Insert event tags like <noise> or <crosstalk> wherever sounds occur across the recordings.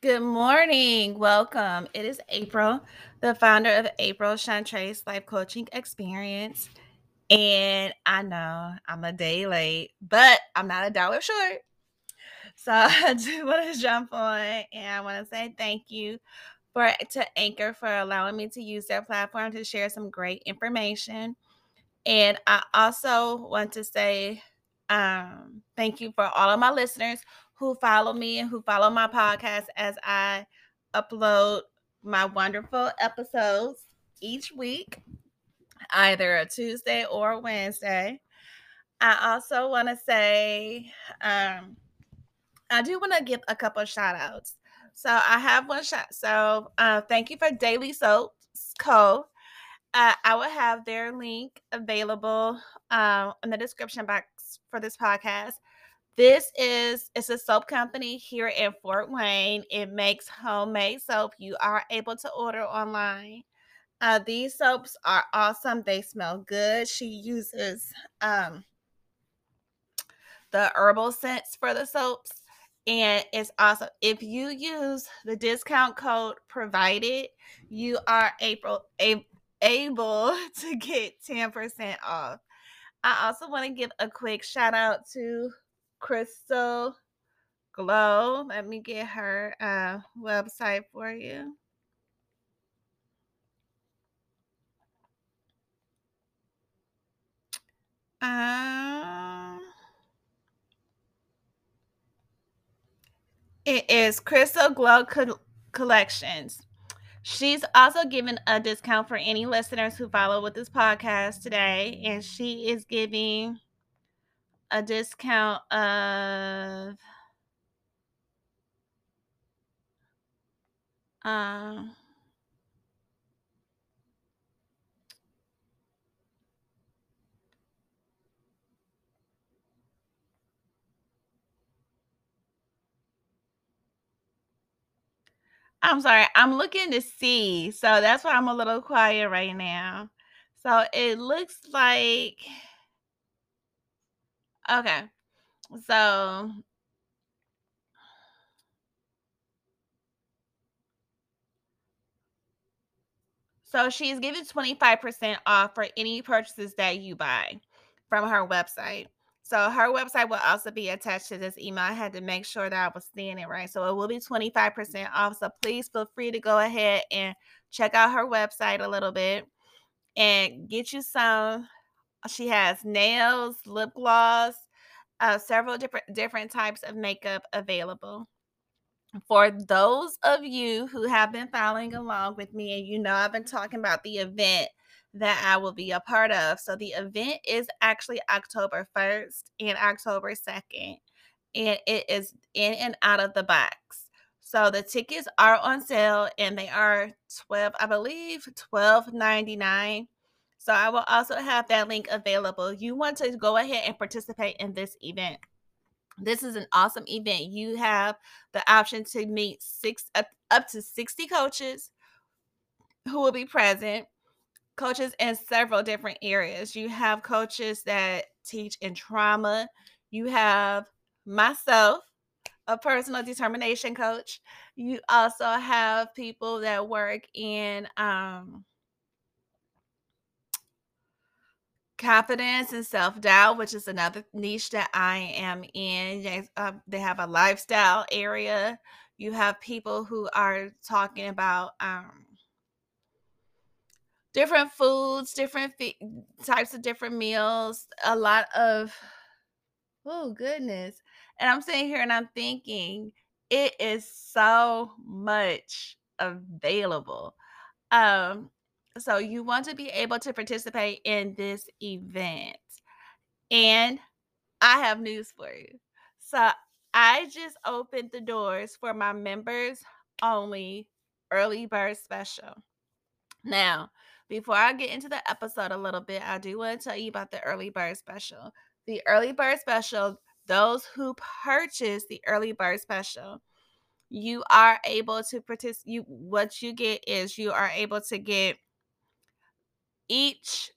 Good morning. Welcome. It is April, the founder of April Shontrace Life Coaching Experience. And I know I'm a day late, but I'm not a dollar short. So <laughs> I do want to jump on and I want to say thank you for to Anchor for allowing me to use their platform to share some great information. And I also want to say um, thank you for all of my listeners who follow me and who follow my podcast as I upload my wonderful episodes each week, either a Tuesday or a Wednesday. I also want to say, um, I do want to give a couple of shout outs. So I have one shot. So uh, thank you for Daylee Soaps Co. Uh, I will have their link available uh, in the description box for this podcast. This is it's a soap company here in Fort Wayne. It makes homemade soap. You are able to order online. Uh, these soaps are awesome. They smell good. She uses um, the herbal scents for the soaps, and it's awesome. If you use the discount code provided, you are able able <laughs> to get 10% off. I also want to give a quick shout out to Crystal Glow. Let me get her uh, website for you. Um, it is Crystal Glow Co- Collections. She's also giving a discount for any listeners who follow with this podcast today, and she is giving a discount of um I'm sorry, I'm looking to see. So that's why I'm a little quiet right now. So it looks like okay. So So she's giving 25% off for any purchases that you buy from her website. So her website will also be attached to this email. I had to make sure that I was seeing it right. So it will be 25% off. So please feel free to go ahead and check out her website a little bit and get you some. She has nails, lip gloss, uh, several different different types of makeup available for those of you who have been following along with me, and you know I've been talking about the event that I will be a part of. So the event is actually October 1st and October 2nd, and it is in and out of the box. So the tickets are on sale and they are 12, I believe 12.99. So I will also have that link available. You want to go ahead and participate in this event this is an awesome event. You have the option to meet six up, up to 60 coaches who will be present, coaches in several different areas. You have coaches that teach in trauma. You have myself, a personal determination coach. You also have people that work in um, confidence and self doubt, which is another niche that I am in. They, uh, they have a lifestyle area. You have people who are talking about um, different foods, different types of different meals, a lot of, oh, goodness. And I'm sitting here and I'm thinking, it is so much available. Um, so you want to be able to participate in this event. And I have news for you. So I just opened the doors for my members only early bird special. Now, before I get into the episode a little bit, I do want to tell you about the early bird special. The early bird special, those who purchase the early bird special, you are able to participate. You what you get is you are able to get each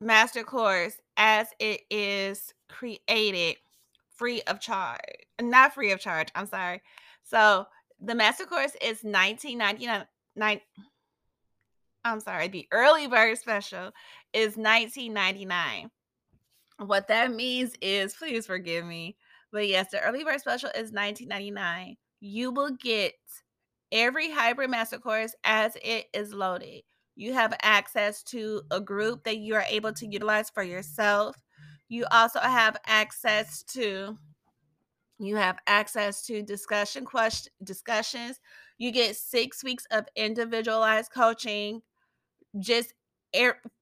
master course as it is created free of charge. Not free of charge, I'm sorry. So the master course is 1999 I'm sorry, the early bird special is 1999. What that means is please forgive me. But yes, the early bird special is 1999. You will get every hybrid master course as it is loaded. You have access to a group that you are able to utilize for yourself. You also have access to you have access to discussion question discussions. You get 6 weeks of individualized coaching just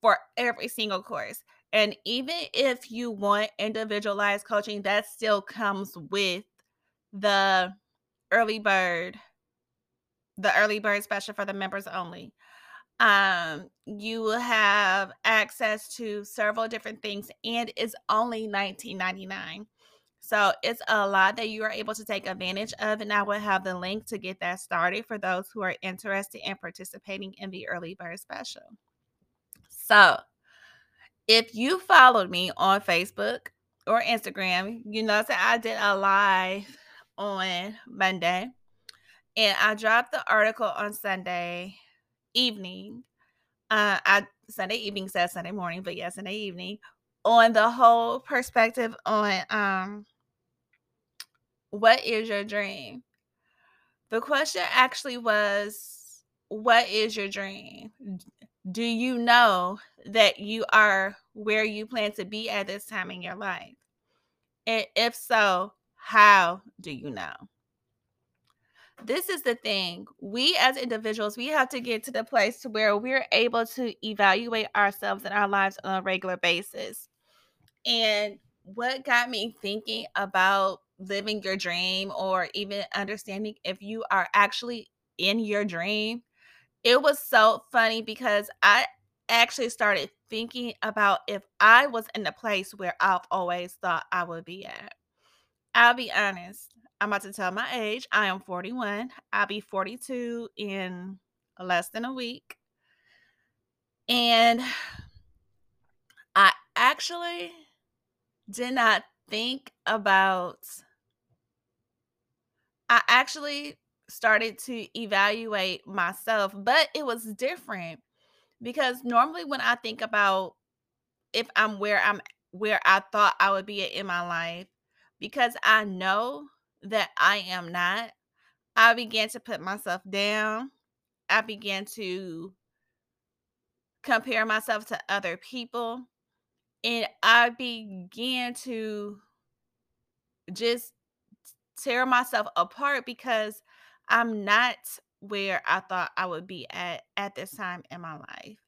for every single course. And even if you want individualized coaching, that still comes with the early bird, the early bird special for the members only. Um, you will have access to several different things, and it's only $19.99. So it's a lot that you are able to take advantage of. And I will have the link to get that started for those who are interested in participating in the early bird special. So if you followed me on Facebook or Instagram, you know that I did a live on Monday and I dropped the article on Sunday evening. Uh, I Sunday evening says Sunday morning, but yes, Sunday evening on the whole perspective on um what is your dream? The question actually was, what is your dream? Do you know that you are where you plan to be at this time in your life? And if so, how do you know? This is the thing. We as individuals, we have to get to the place to where we're able to evaluate ourselves and our lives on a regular basis. And what got me thinking about living your dream or even understanding if you are actually in your dream, it was so funny because I actually started thinking about if I was in the place where I've always thought I would be at. I'll be honest. I'm about to tell my age. I am 41. I'll be 42 in less than a week. And I actually did not think about I actually started to evaluate myself, but it was different because normally when I think about if I'm where I'm where I thought I would be in my life, because I know that I am not, I began to put myself down. I began to compare myself to other people. And I began to just tear myself apart because I'm not where I thought I would be at at this time in my life.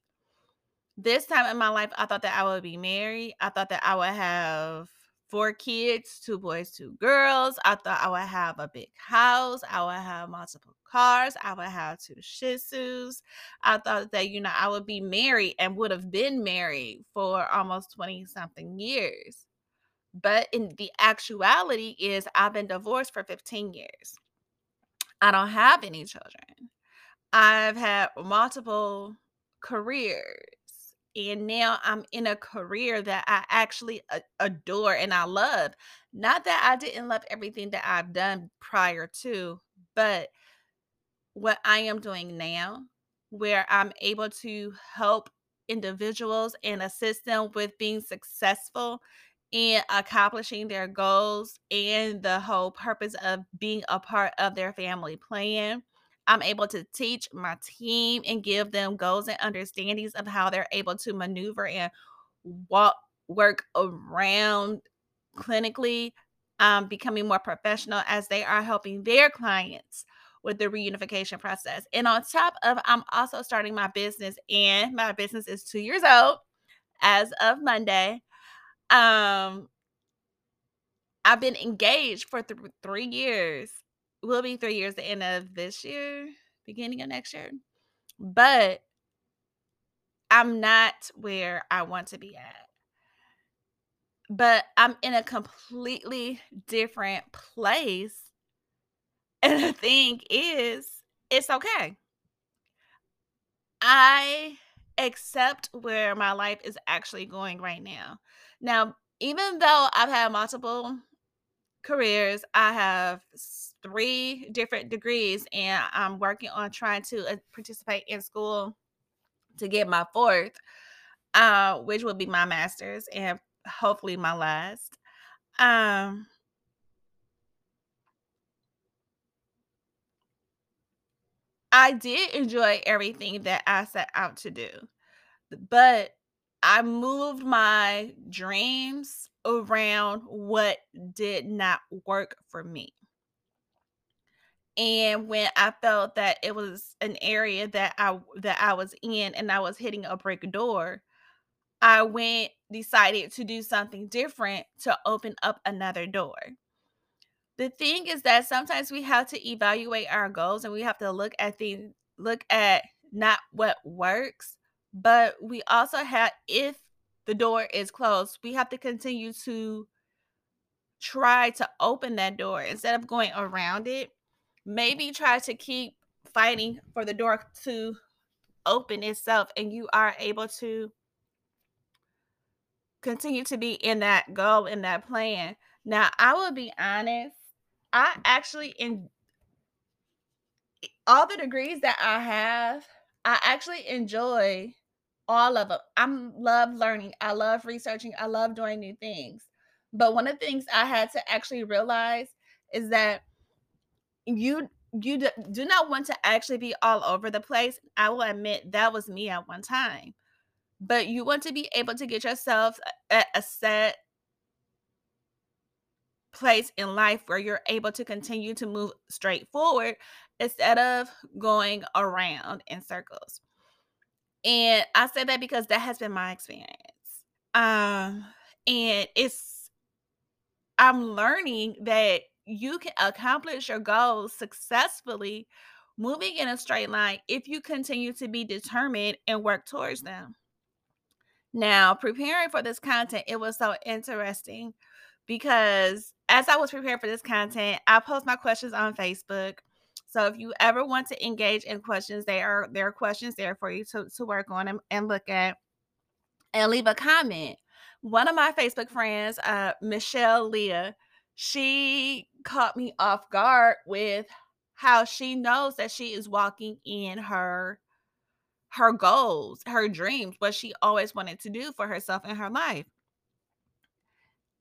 This time in my life, I thought that I would be married. I thought that I would have four kids, two boys, two girls. I thought I would have a big house. I would have multiple cars. I would have two shih tzus. I thought that, you know, I would be married and would have been married for almost 20 something years. But in the actuality is I've been divorced for 15 years. I don't have any children. I've had multiple careers. And now I'm in a career that I actually adore and I love. Not that I didn't love everything that I've done prior to, but what I am doing now, where I'm able to help individuals and assist them with being successful and accomplishing their goals and the whole purpose of being a part of their family plan. I'm able to teach my team and give them goals and understandings of how they're able to maneuver and walk work around clinically um, becoming more professional as they are helping their clients with the reunification process. And on top of, I'm also starting my business, and my business is two years old as of Monday. Um, I've been engaged for th- three years. Will be three years the end of this year, beginning of next year. But I'm not where I want to be at. But I'm in a completely different place. And the thing is, it's okay. I accept where my life is actually going right now. Now, even though I've had multiple careers. I have three different degrees, and I'm working on trying to uh, participate in school to get my fourth, uh, which will be my master's and hopefully my last. Um, I did enjoy everything that I set out to do, but I moved my dreams around what did not work for me. And when I felt that it was an area that I that I was in and I was hitting a brick door, I went decided to do something different to open up another door. The thing is that sometimes we have to evaluate our goals and we have to look at the look at not what works, but we also have if the door is closed, we have to continue to try to open that door instead of going around it. Maybe try to keep fighting for the door to open itself and you are able to continue to be in that goal in that plan. Now, I will be honest, I actually in all the degrees that I have, I actually enjoy all of them. I love learning. I love researching. I love doing new things. But one of the things I had to actually realize is that you you do not want to actually be all over the place. I will admit that was me at one time. But you want to be able to get yourself at a set place in life where you're able to continue to move straight forward instead of going around in circles. And I say that because that has been my experience. Um and it's I'm learning that you can accomplish your goals successfully moving in a straight line if you continue to be determined and work towards them. Now, preparing for this content, it was so interesting because as I was preparing for this content, I post my questions on Facebook. So if you ever want to engage in questions, there are there are questions there for you to, to work on and, and look at and leave a comment. One of my Facebook friends, uh, Michelle Leah, she caught me off guard with how she knows that she is walking in her her goals, her dreams, what she always wanted to do for herself in her life.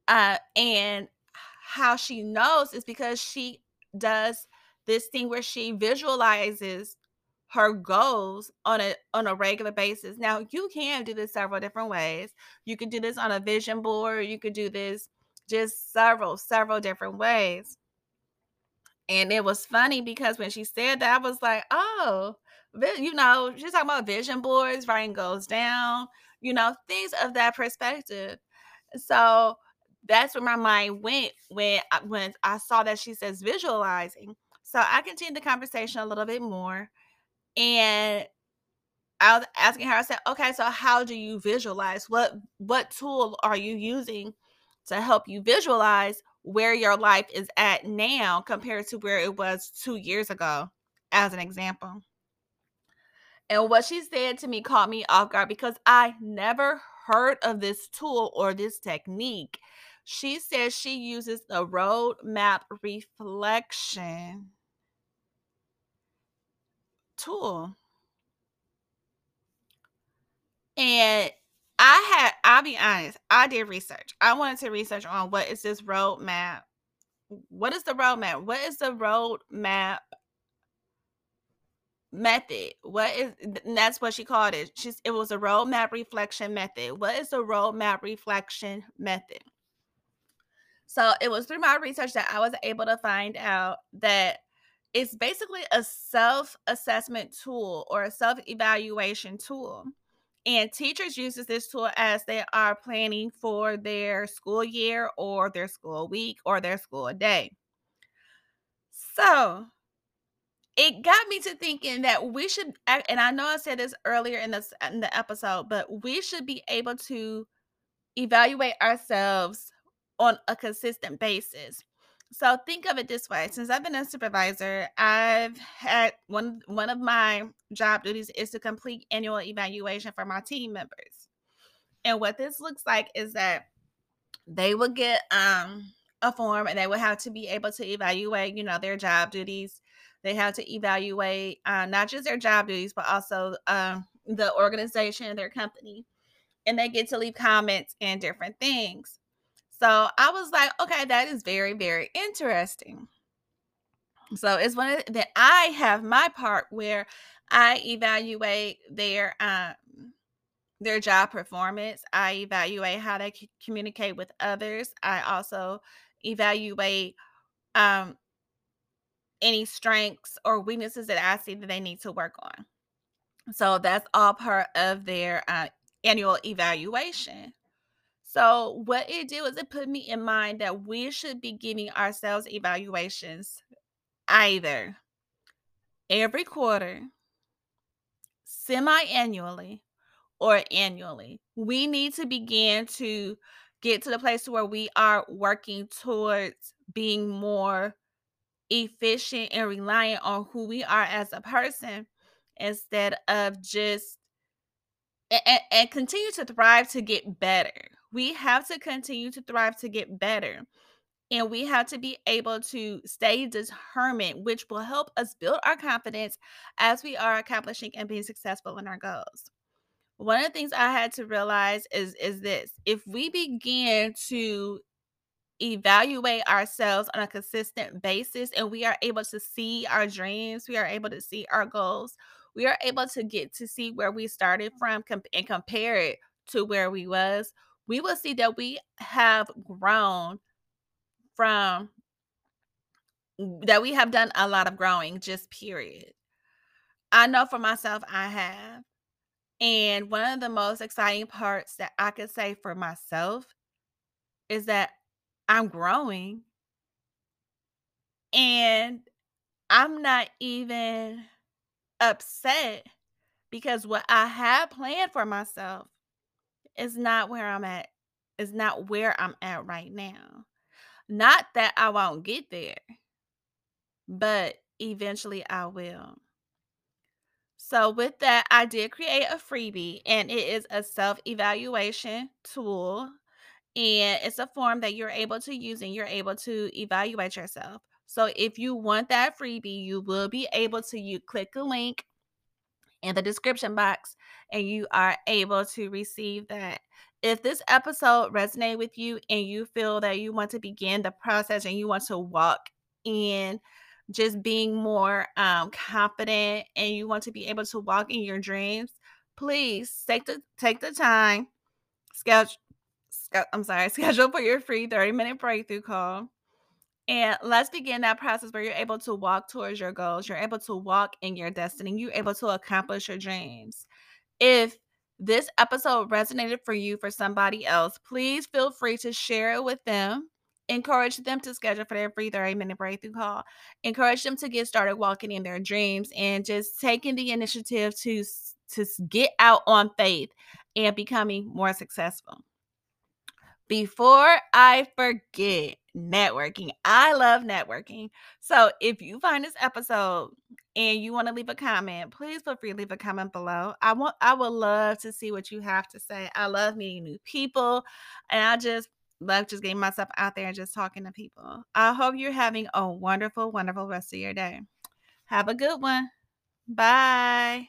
Uh, and how she knows is because she does this thing where she visualizes her goals on a on a regular basis. Now you can do this several different ways. You could do this on a vision board. You could do this just several several different ways. And it was funny because when she said that, I was like, oh, you know, she's talking about vision boards, writing goes down, you know, things of that perspective. So that's where my mind went when when I saw that she says visualizing. So I continued the conversation a little bit more, and I was asking her. I said, "Okay, so how do you visualize? What what tool are you using to help you visualize where your life is at now compared to where it was two years ago?" As an example. And what she said to me caught me off guard because I never heard of this tool or this technique. She says she uses the roadmap reflection tool. And I had, I'll be honest, I did research. I wanted to research on what is this roadmap? What is the roadmap? What is the roadmap method. What is that's what she called it. She's it was a roadmap reflection method. What is the roadmap reflection method? So it was through my research that I was able to find out that it's basically a self-assessment tool or a self-evaluation tool. And teachers uses this tool as they are planning for their school year or their school week or their school day. So, it got me to thinking that we should and i know i said this earlier in this in the episode but we should be able to evaluate ourselves on a consistent basis so think of it this way since i've been a supervisor i've had one one of my job duties is to complete annual evaluation for my team members and what this looks like is that they will get um a form and they would have to be able to evaluate, you know, their job duties. They have to evaluate uh, not just their job duties, but also um, the organization, their company. And they get to leave comments and different things. So I was like, okay, that is very, very interesting. So it's one of that I have my part where I evaluate their um their job performance. I evaluate how they c- communicate with others. I also evaluate um any strengths or weaknesses that I see that they need to work on. So that's all part of their uh, annual evaluation. So what it did was it put me in mind that we should be giving ourselves evaluations either every quarter, semi-annually, or annually. We need to begin to get to the place where we are working towards being more efficient and reliant on who we are as a person instead of just and, and, continue to thrive to get better. We have to continue to thrive to get better. And we have to be able to stay determined, which will help us build our confidence as we are accomplishing and being successful in our goals. One of the things I had to realize is is this. If we begin to evaluate ourselves on a consistent basis and we are able to see our dreams, we are able to see our goals, we are able to get to see where we started from and compare it to where we was, we will see that we have grown from that we have done a lot of growing just period. I know for myself I have. And one of the most exciting parts that I could say for myself is that I'm growing and I'm not even upset because what I had planned for myself is not where I'm at, is not where I'm at right now. Not that I won't get there, but eventually I will. So, with that, I did create a freebie and it is a self evaluation tool and it's a form that you're able to use and you're able to evaluate yourself. So if you want that freebie, you will be able to you click a link in the description box and you are able to receive that. If this episode resonated with you and you feel that you want to begin the process and you want to walk in just being more um, confident and you want to be able to walk in your dreams, please take the take the time, schedule I'm sorry, <laughs> schedule for your free 30 minute breakthrough call. And let's begin that process where you're able to walk towards your goals. You're able to walk in your destiny. You're able to accomplish your dreams. If this episode resonated for you for somebody else, please feel free to share it with them. Encourage them to schedule for their free 30 minute breakthrough call. Encourage them to get started walking in their dreams and just taking the initiative to, to get out on faith and becoming more successful. Before I forget, networking. I love networking. So if you find this episode and you want to leave a comment, please feel free to leave a comment below. I want I would love to see what you have to say. I love meeting new people and I just love just getting myself out there and just talking to people. I hope you're having a wonderful, wonderful rest of your day. Have a good one. Bye.